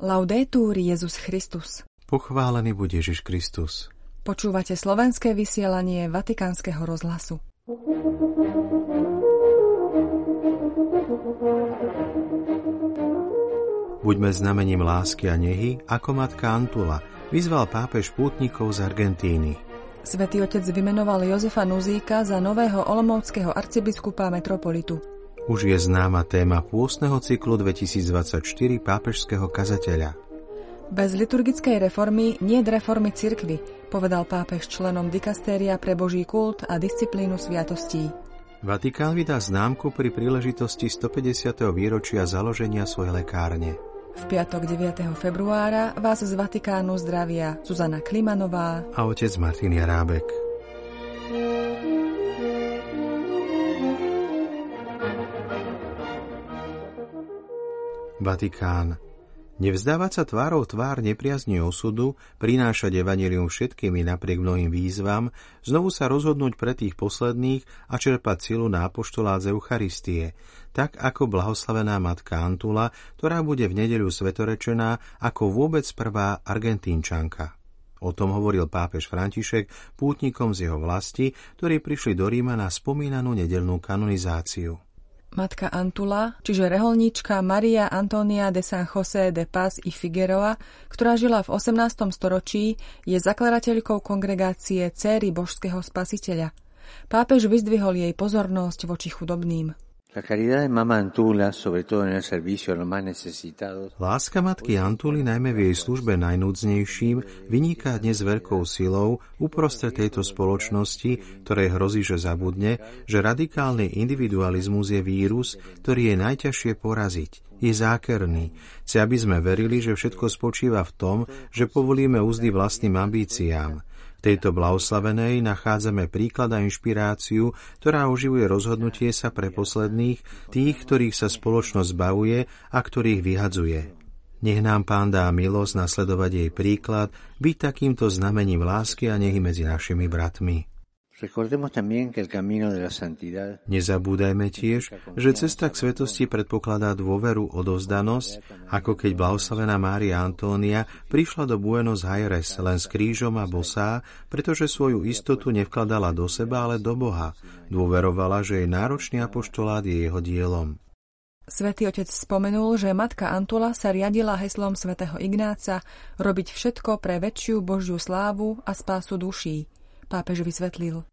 Laudetur Jezus Christus. Pochválený bude Ježiš Kristus. Počúvate slovenské vysielanie Vatikánskeho rozhlasu. Buďme znamením lásky a nehy, ako matka Antula, vyzval pápež pútnikov z Argentíny. Svetý otec vymenoval Jozefa Nuzíka za nového olomouckého arcibiskupa metropolitu. Už je známa téma pôstneho cyklu 2024 pápežského kazateľa. Bez liturgickej reformy nie reformy cirkvy, povedal pápež členom dikastéria pre Boží kult a disciplínu sviatostí. Vatikán vydá známku pri príležitosti 150. výročia založenia svojej lekárne. V piatok 9. februára vás z Vatikánu zdravia Zuzana Klimanová a otec Martin Jarábek. Vatikán. Nevzdávať sa tvárou tvár nepriazni osudu, prinášať evanelium všetkými napriek mnohým výzvam, znovu sa rozhodnúť pre tých posledných a čerpať silu na apoštolát z Eucharistie, tak ako blahoslavená matka Antula, ktorá bude v nedeľu svetorečená ako vôbec prvá argentínčanka. O tom hovoril pápež František pútnikom z jeho vlasti, ktorí prišli do Ríma na spomínanú nedelnú kanonizáciu. Matka Antula, čiže reholníčka Maria Antonia de San José de Paz y Figueroa, ktorá žila v 18. storočí, je zakladateľkou kongregácie Céry božského spasiteľa. Pápež vyzdvihol jej pozornosť voči chudobným. Láska matky Antuly najmä v jej službe najnúdznejším vyniká dnes veľkou silou uprostred tejto spoločnosti, ktorej hrozí, že zabudne, že radikálny individualizmus je vírus, ktorý je najťažšie poraziť. Je zákerný. Chce, aby sme verili, že všetko spočíva v tom, že povolíme úzdy vlastným ambíciám – v tejto blahoslavenej nachádzame príklad a inšpiráciu, ktorá oživuje rozhodnutie sa pre posledných, tých, ktorých sa spoločnosť bavuje a ktorých vyhadzuje. Nech nám Pán dá milosť nasledovať jej príklad, byť takýmto znamením lásky a nehy medzi našimi bratmi. Nezabúdajme tiež, že cesta k svetosti predpokladá dôveru, odovzdanosť, ako keď blahoslavená Mária Antónia prišla do Buenos Aires len s krížom a bosá, pretože svoju istotu nevkladala do seba, ale do Boha. Dôverovala, že jej náročný apoštolát je jeho dielom. Svetý otec spomenul, že matka Antula sa riadila heslom svätého Ignáca robiť všetko pre väčšiu Božiu slávu a spásu duší. Pápež vysvetlil.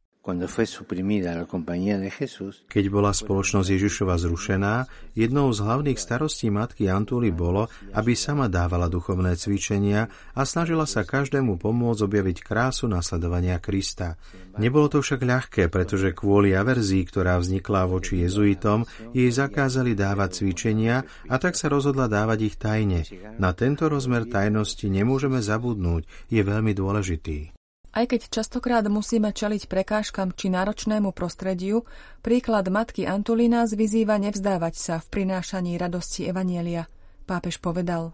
Keď bola spoločnosť Ježišova zrušená, jednou z hlavných starostí matky Antuly bolo, aby sama dávala duchovné cvičenia a snažila sa každému pomôcť objaviť krásu nasledovania Krista. Nebolo to však ľahké, pretože kvôli averzii, ktorá vznikla voči jezuitom, jej zakázali dávať cvičenia a tak sa rozhodla dávať ich tajne. Na tento rozmer tajnosti nemôžeme zabudnúť, je veľmi dôležitý. Aj keď častokrát musíme čeliť prekážkam či náročnému prostrediu, príklad matky Antulina vyzýva nevzdávať sa v prinášaní radosti Evanielia. Pápež povedal,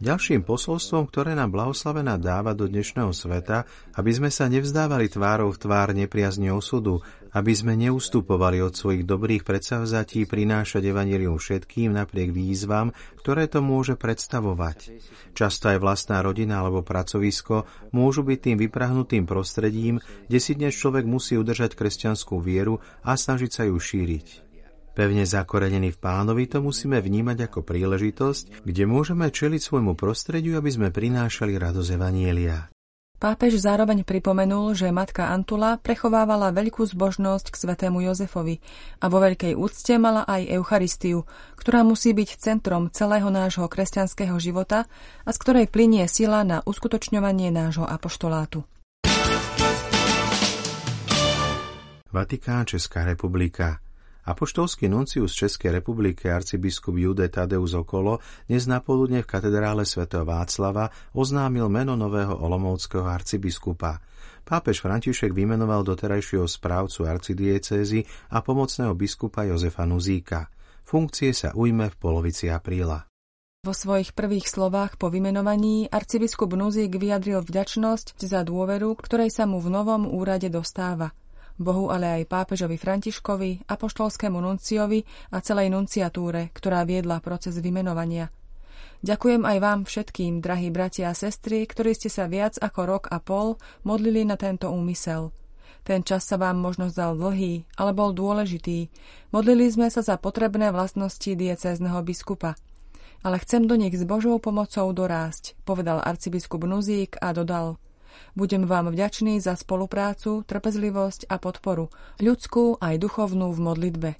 Ďalším posolstvom, ktoré nám blahoslavená dáva do dnešného sveta, aby sme sa nevzdávali tvárou v tvár nepriazne osudu, aby sme neustupovali od svojich dobrých predsavzatí prinášať evanilium všetkým napriek výzvam, ktoré to môže predstavovať. Často aj vlastná rodina alebo pracovisko môžu byť tým vyprahnutým prostredím, kde si dnes človek musí udržať kresťanskú vieru a snažiť sa ju šíriť. Pevne zakorenený v pánovi to musíme vnímať ako príležitosť, kde môžeme čeliť svojmu prostrediu, aby sme prinášali radosť Evanielia. Pápež zároveň pripomenul, že matka Antula prechovávala veľkú zbožnosť k svetému Jozefovi a vo veľkej úcte mala aj Eucharistiu, ktorá musí byť centrom celého nášho kresťanského života a z ktorej plinie sila na uskutočňovanie nášho apoštolátu. Vatikán Česká republika Apoštolský nuncius Českej republiky arcibiskup Jude Tadeus Okolo dnes napoludne v katedrále svätého Václava oznámil meno nového olomovského arcibiskupa. Pápež František vymenoval doterajšieho správcu arcidiecézy a pomocného biskupa Jozefa Nuzíka. Funkcie sa ujme v polovici apríla. Vo svojich prvých slovách po vymenovaní arcibiskup Nuzík vyjadril vďačnosť za dôveru, ktorej sa mu v novom úrade dostáva – Bohu ale aj pápežovi Františkovi, apoštolskému nunciovi a celej nunciatúre, ktorá viedla proces vymenovania. Ďakujem aj vám všetkým, drahí bratia a sestry, ktorí ste sa viac ako rok a pol modlili na tento úmysel. Ten čas sa vám možno zdal dlhý, ale bol dôležitý. Modlili sme sa za potrebné vlastnosti diecézneho biskupa. Ale chcem do nich s Božou pomocou dorásť, povedal arcibiskup Nuzík a dodal – budem vám vďačný za spoluprácu, trpezlivosť a podporu, ľudskú aj duchovnú v modlitbe.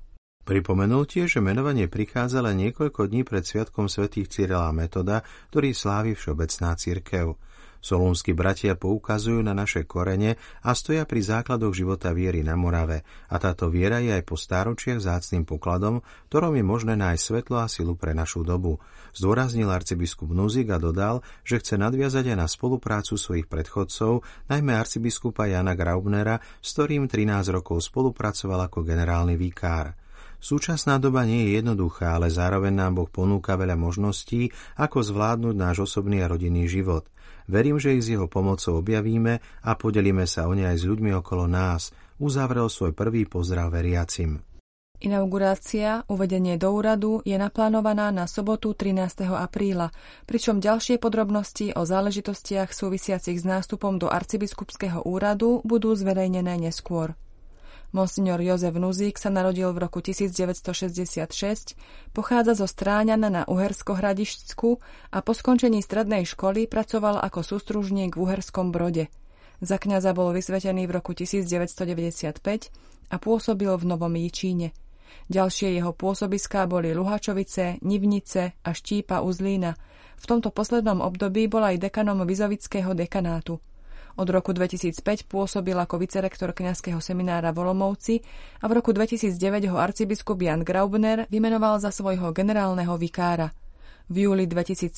Pripomenul tiež, že menovanie prichádza len niekoľko dní pred sviatkom svätých Cyrila Metoda, ktorý slávi Všeobecná církev. Solúnsky bratia poukazujú na naše korene a stoja pri základoch života viery na Morave a táto viera je aj po stáročiach zácným pokladom, ktorom je možné nájsť svetlo a silu pre našu dobu. Zdôraznil arcibiskup Nuzik a dodal, že chce nadviazať aj na spoluprácu svojich predchodcov, najmä arcibiskupa Jana Graubnera, s ktorým 13 rokov spolupracoval ako generálny vikár. Súčasná doba nie je jednoduchá, ale zároveň nám Boh ponúka veľa možností, ako zvládnuť náš osobný a rodinný život. Verím, že ich s jeho pomocou objavíme a podelíme sa o ne aj s ľuďmi okolo nás, uzavrel svoj prvý pozdrav veriacim. Inaugurácia, uvedenie do úradu je naplánovaná na sobotu 13. apríla, pričom ďalšie podrobnosti o záležitostiach súvisiacich s nástupom do arcibiskupského úradu budú zverejnené neskôr. Monsignor Jozef Nuzík sa narodil v roku 1966, pochádza zo Stráňana na Uhersko-Hradišťsku a po skončení strednej školy pracoval ako sústružník v Uherskom Brode. Za kňaza bol vysvetený v roku 1995 a pôsobil v Novom Jičíne. Ďalšie jeho pôsobiská boli Luhačovice, Nivnice a Štípa Uzlína. V tomto poslednom období bol aj dekanom Vizovického dekanátu. Od roku 2005 pôsobil ako vicerektor kňazského seminára v Olomouci a v roku 2009 ho arcibiskup Jan Graubner vymenoval za svojho generálneho vikára. V júli 2017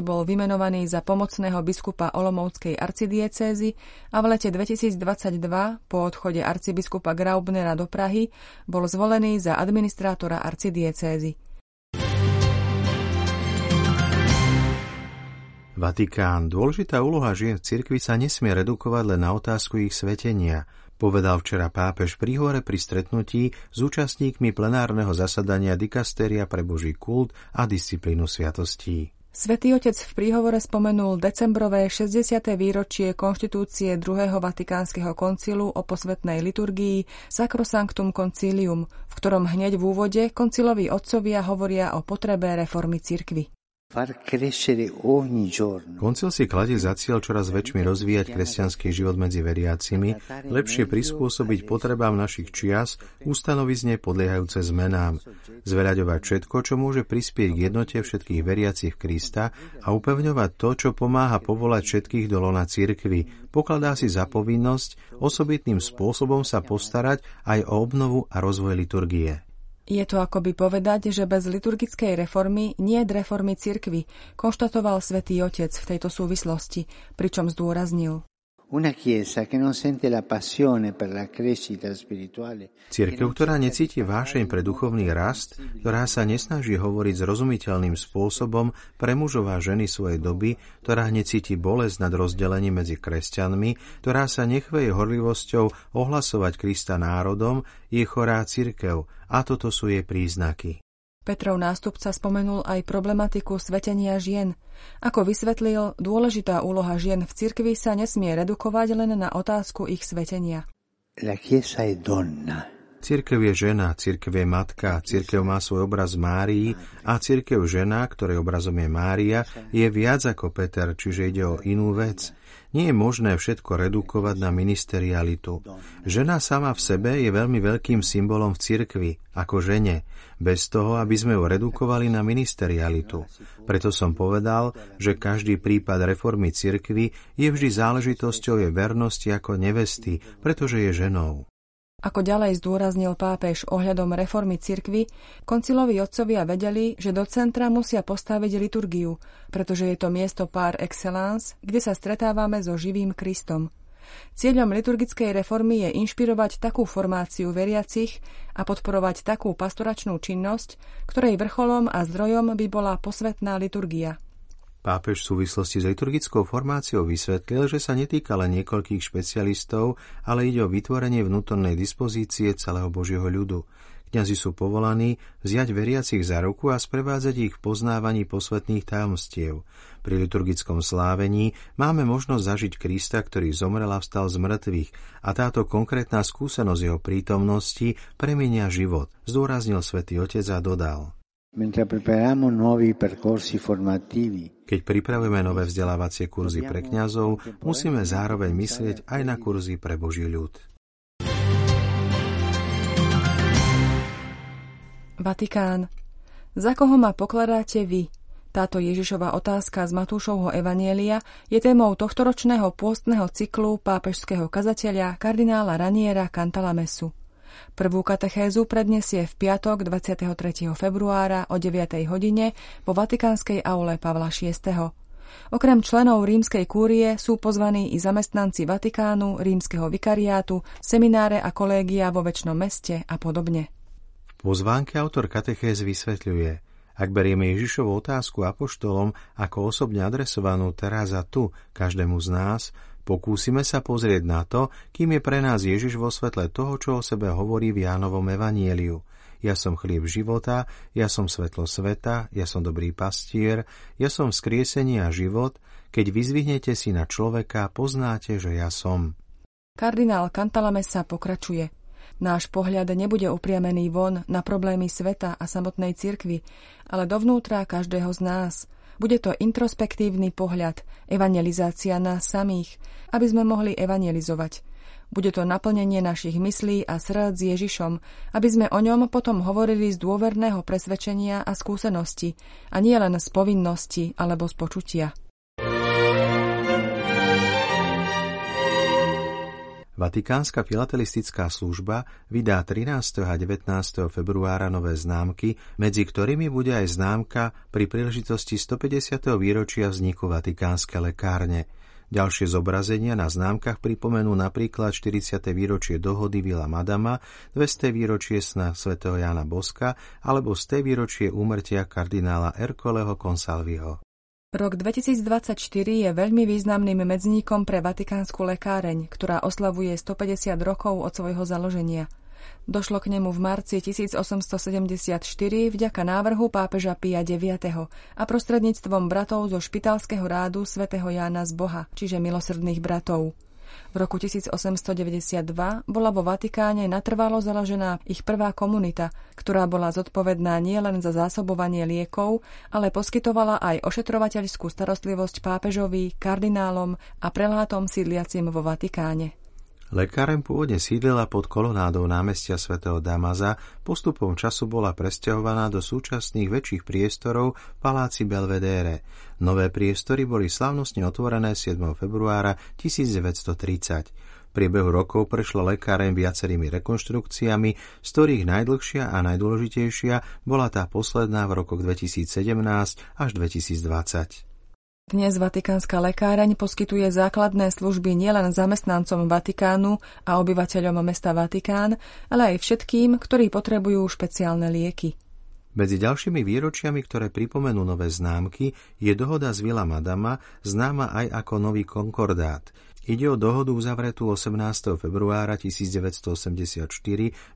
bol vymenovaný za pomocného biskupa Olomouckej arcidiecézy a v lete 2022 po odchode arcibiskupa Graubnera do Prahy bol zvolený za administrátora arcidiecézy. Vatikán. Dôležitá úloha žien v cirkvi sa nesmie redukovať len na otázku ich svetenia, povedal včera pápež pri hore pri stretnutí s účastníkmi plenárneho zasadania dikasteria pre Boží kult a disciplínu sviatostí. Svetý otec v príhovore spomenul decembrové 60. výročie konštitúcie druhého vatikánskeho koncilu o posvetnej liturgii Sacrosanctum Concilium, v ktorom hneď v úvode konciloví otcovia hovoria o potrebe reformy cirkvy. Koncil si kladie za cieľ čoraz väčšmi rozvíjať kresťanský život medzi veriacimi, lepšie prispôsobiť potrebám našich čias, ustanovizne podliehajúce zmenám, zveľaďovať všetko, čo môže prispieť k jednote všetkých veriacich Krista a upevňovať to, čo pomáha povolať všetkých do lona cirkvy, pokladá si za povinnosť osobitným spôsobom sa postarať aj o obnovu a rozvoj liturgie. Je to akoby povedať, že bez liturgickej reformy nie je reformy cirkvy, konštatoval svätý Otec v tejto súvislosti, pričom zdôraznil. Cirkev, ktorá necíti vášeň pre duchovný rast, ktorá sa nesnaží hovoriť zrozumiteľným spôsobom pre mužov a ženy svojej doby, ktorá necíti bolesť nad rozdelením medzi kresťanmi, ktorá sa nechveje horlivosťou ohlasovať Krista národom, je chorá cirkev a toto sú jej príznaky. Petrov nástupca spomenul aj problematiku svetenia žien. Ako vysvetlil, dôležitá úloha žien v cirkvi sa nesmie redukovať len na otázku ich svetenia. La chiesa è donna. Cirkev je žena, cirkev je matka, cirkev má svoj obraz Márii a cirkev žena, ktorej obrazom je Mária, je viac ako Peter, čiže ide o inú vec. Nie je možné všetko redukovať na ministerialitu. Žena sama v sebe je veľmi veľkým symbolom v cirkvi, ako žene, bez toho, aby sme ju redukovali na ministerialitu. Preto som povedal, že každý prípad reformy cirkvy je vždy záležitosťou jej vernosti ako nevesty, pretože je ženou. Ako ďalej zdôraznil pápež ohľadom reformy cirkvy, konciloví otcovia vedeli, že do centra musia postaviť liturgiu, pretože je to miesto par excellence, kde sa stretávame so živým Kristom. Cieľom liturgickej reformy je inšpirovať takú formáciu veriacich a podporovať takú pastoračnú činnosť, ktorej vrcholom a zdrojom by bola posvetná liturgia. Pápež v súvislosti s liturgickou formáciou vysvetlil, že sa netýka len niekoľkých špecialistov, ale ide o vytvorenie vnútornej dispozície celého Božieho ľudu. Kňazi sú povolaní vziať veriacich za ruku a sprevádzať ich v poznávaní posvetných tajomstiev. Pri liturgickom slávení máme možnosť zažiť Krista, ktorý zomrel a vstal z mŕtvych a táto konkrétna skúsenosť jeho prítomnosti premenia život, zdôraznil svätý Otec a dodal. Keď pripravujeme nové vzdelávacie kurzy pre kňazov, musíme zároveň myslieť aj na kurzy pre Boží ľud. Vatikán. Za koho ma pokladáte vy? Táto Ježišova otázka z Matúšovho Evanielia je témou tohtoročného pôstneho cyklu pápežského kazateľa kardinála Raniera Cantalamesu. Prvú katechézu predniesie v piatok 23. februára o 9. hodine vo Vatikánskej aule Pavla VI. Okrem členov rímskej kúrie sú pozvaní i zamestnanci Vatikánu, rímskeho vikariátu, semináre a kolégia vo väčšnom meste a podobne. V pozvánke autor katechéz vysvetľuje, ak berieme Ježišovu otázku apoštolom ako osobne adresovanú teraz a tu každému z nás, Pokúsime sa pozrieť na to, kým je pre nás Ježiš vo svetle toho, čo o sebe hovorí v Jánovom evanieliu. Ja som chlieb života, ja som svetlo sveta, ja som dobrý pastier, ja som vzkriesenie a život, keď vyzvihnete si na človeka, poznáte, že ja som. Kardinál Cantalamessa pokračuje. Náš pohľad nebude upriamený von na problémy sveta a samotnej cirkvi, ale dovnútra každého z nás – bude to introspektívny pohľad, evangelizácia nás samých, aby sme mohli evangelizovať. Bude to naplnenie našich myslí a srdc Ježišom, aby sme o ňom potom hovorili z dôverného presvedčenia a skúsenosti, a nie len z povinnosti alebo z počutia. Vatikánska filatelistická služba vydá 13. a 19. februára nové známky, medzi ktorými bude aj známka pri príležitosti 150. výročia vzniku Vatikánskej lekárne. Ďalšie zobrazenia na známkach pripomenú napríklad 40. výročie dohody Vila Madama, 200. výročie sna svätého Jana Boska alebo 100. výročie úmrtia kardinála Erkoleho Consalviho. Rok 2024 je veľmi významným medzníkom pre Vatikánsku lekáreň, ktorá oslavuje 150 rokov od svojho založenia. Došlo k nemu v marci 1874 vďaka návrhu pápeža Pia IX. a prostredníctvom bratov zo špitalského rádu svätého Jána z Boha, čiže milosrdných bratov. V roku 1892 bola vo Vatikáne natrvalo založená ich prvá komunita, ktorá bola zodpovedná nielen za zásobovanie liekov, ale poskytovala aj ošetrovateľskú starostlivosť pápežovi, kardinálom a prelátom sídliacim vo Vatikáne. Lekárem pôvodne sídlila pod kolonádou námestia svätého Damaza, postupom času bola presťahovaná do súčasných väčších priestorov v paláci Belvedere. Nové priestory boli slavnostne otvorené 7. februára 1930. V priebehu rokov prešla lekárem viacerými rekonštrukciami, z ktorých najdlhšia a najdôležitejšia bola tá posledná v rokoch 2017 až 2020. Dnes Vatikánska lekáreň poskytuje základné služby nielen zamestnancom Vatikánu a obyvateľom mesta Vatikán, ale aj všetkým, ktorí potrebujú špeciálne lieky. Medzi ďalšími výročiami, ktoré pripomenú nové známky, je dohoda z Vila Madama, známa aj ako Nový konkordát. Ide o dohodu uzavretú 18. februára 1984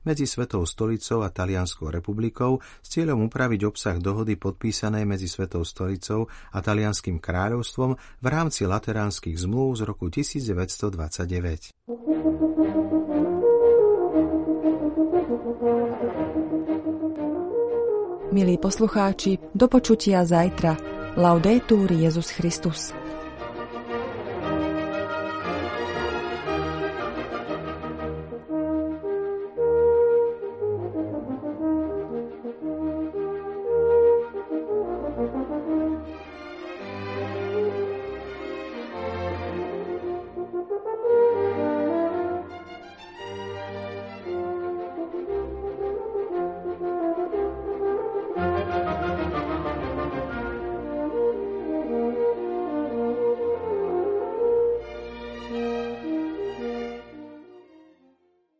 medzi Svetou stolicou a Talianskou republikou s cieľom upraviť obsah dohody podpísanej medzi Svetou stolicou a Talianským kráľovstvom v rámci lateránskych zmluv z roku 1929. Milí poslucháči, do počutia zajtra. Laudetur Jezus Christus.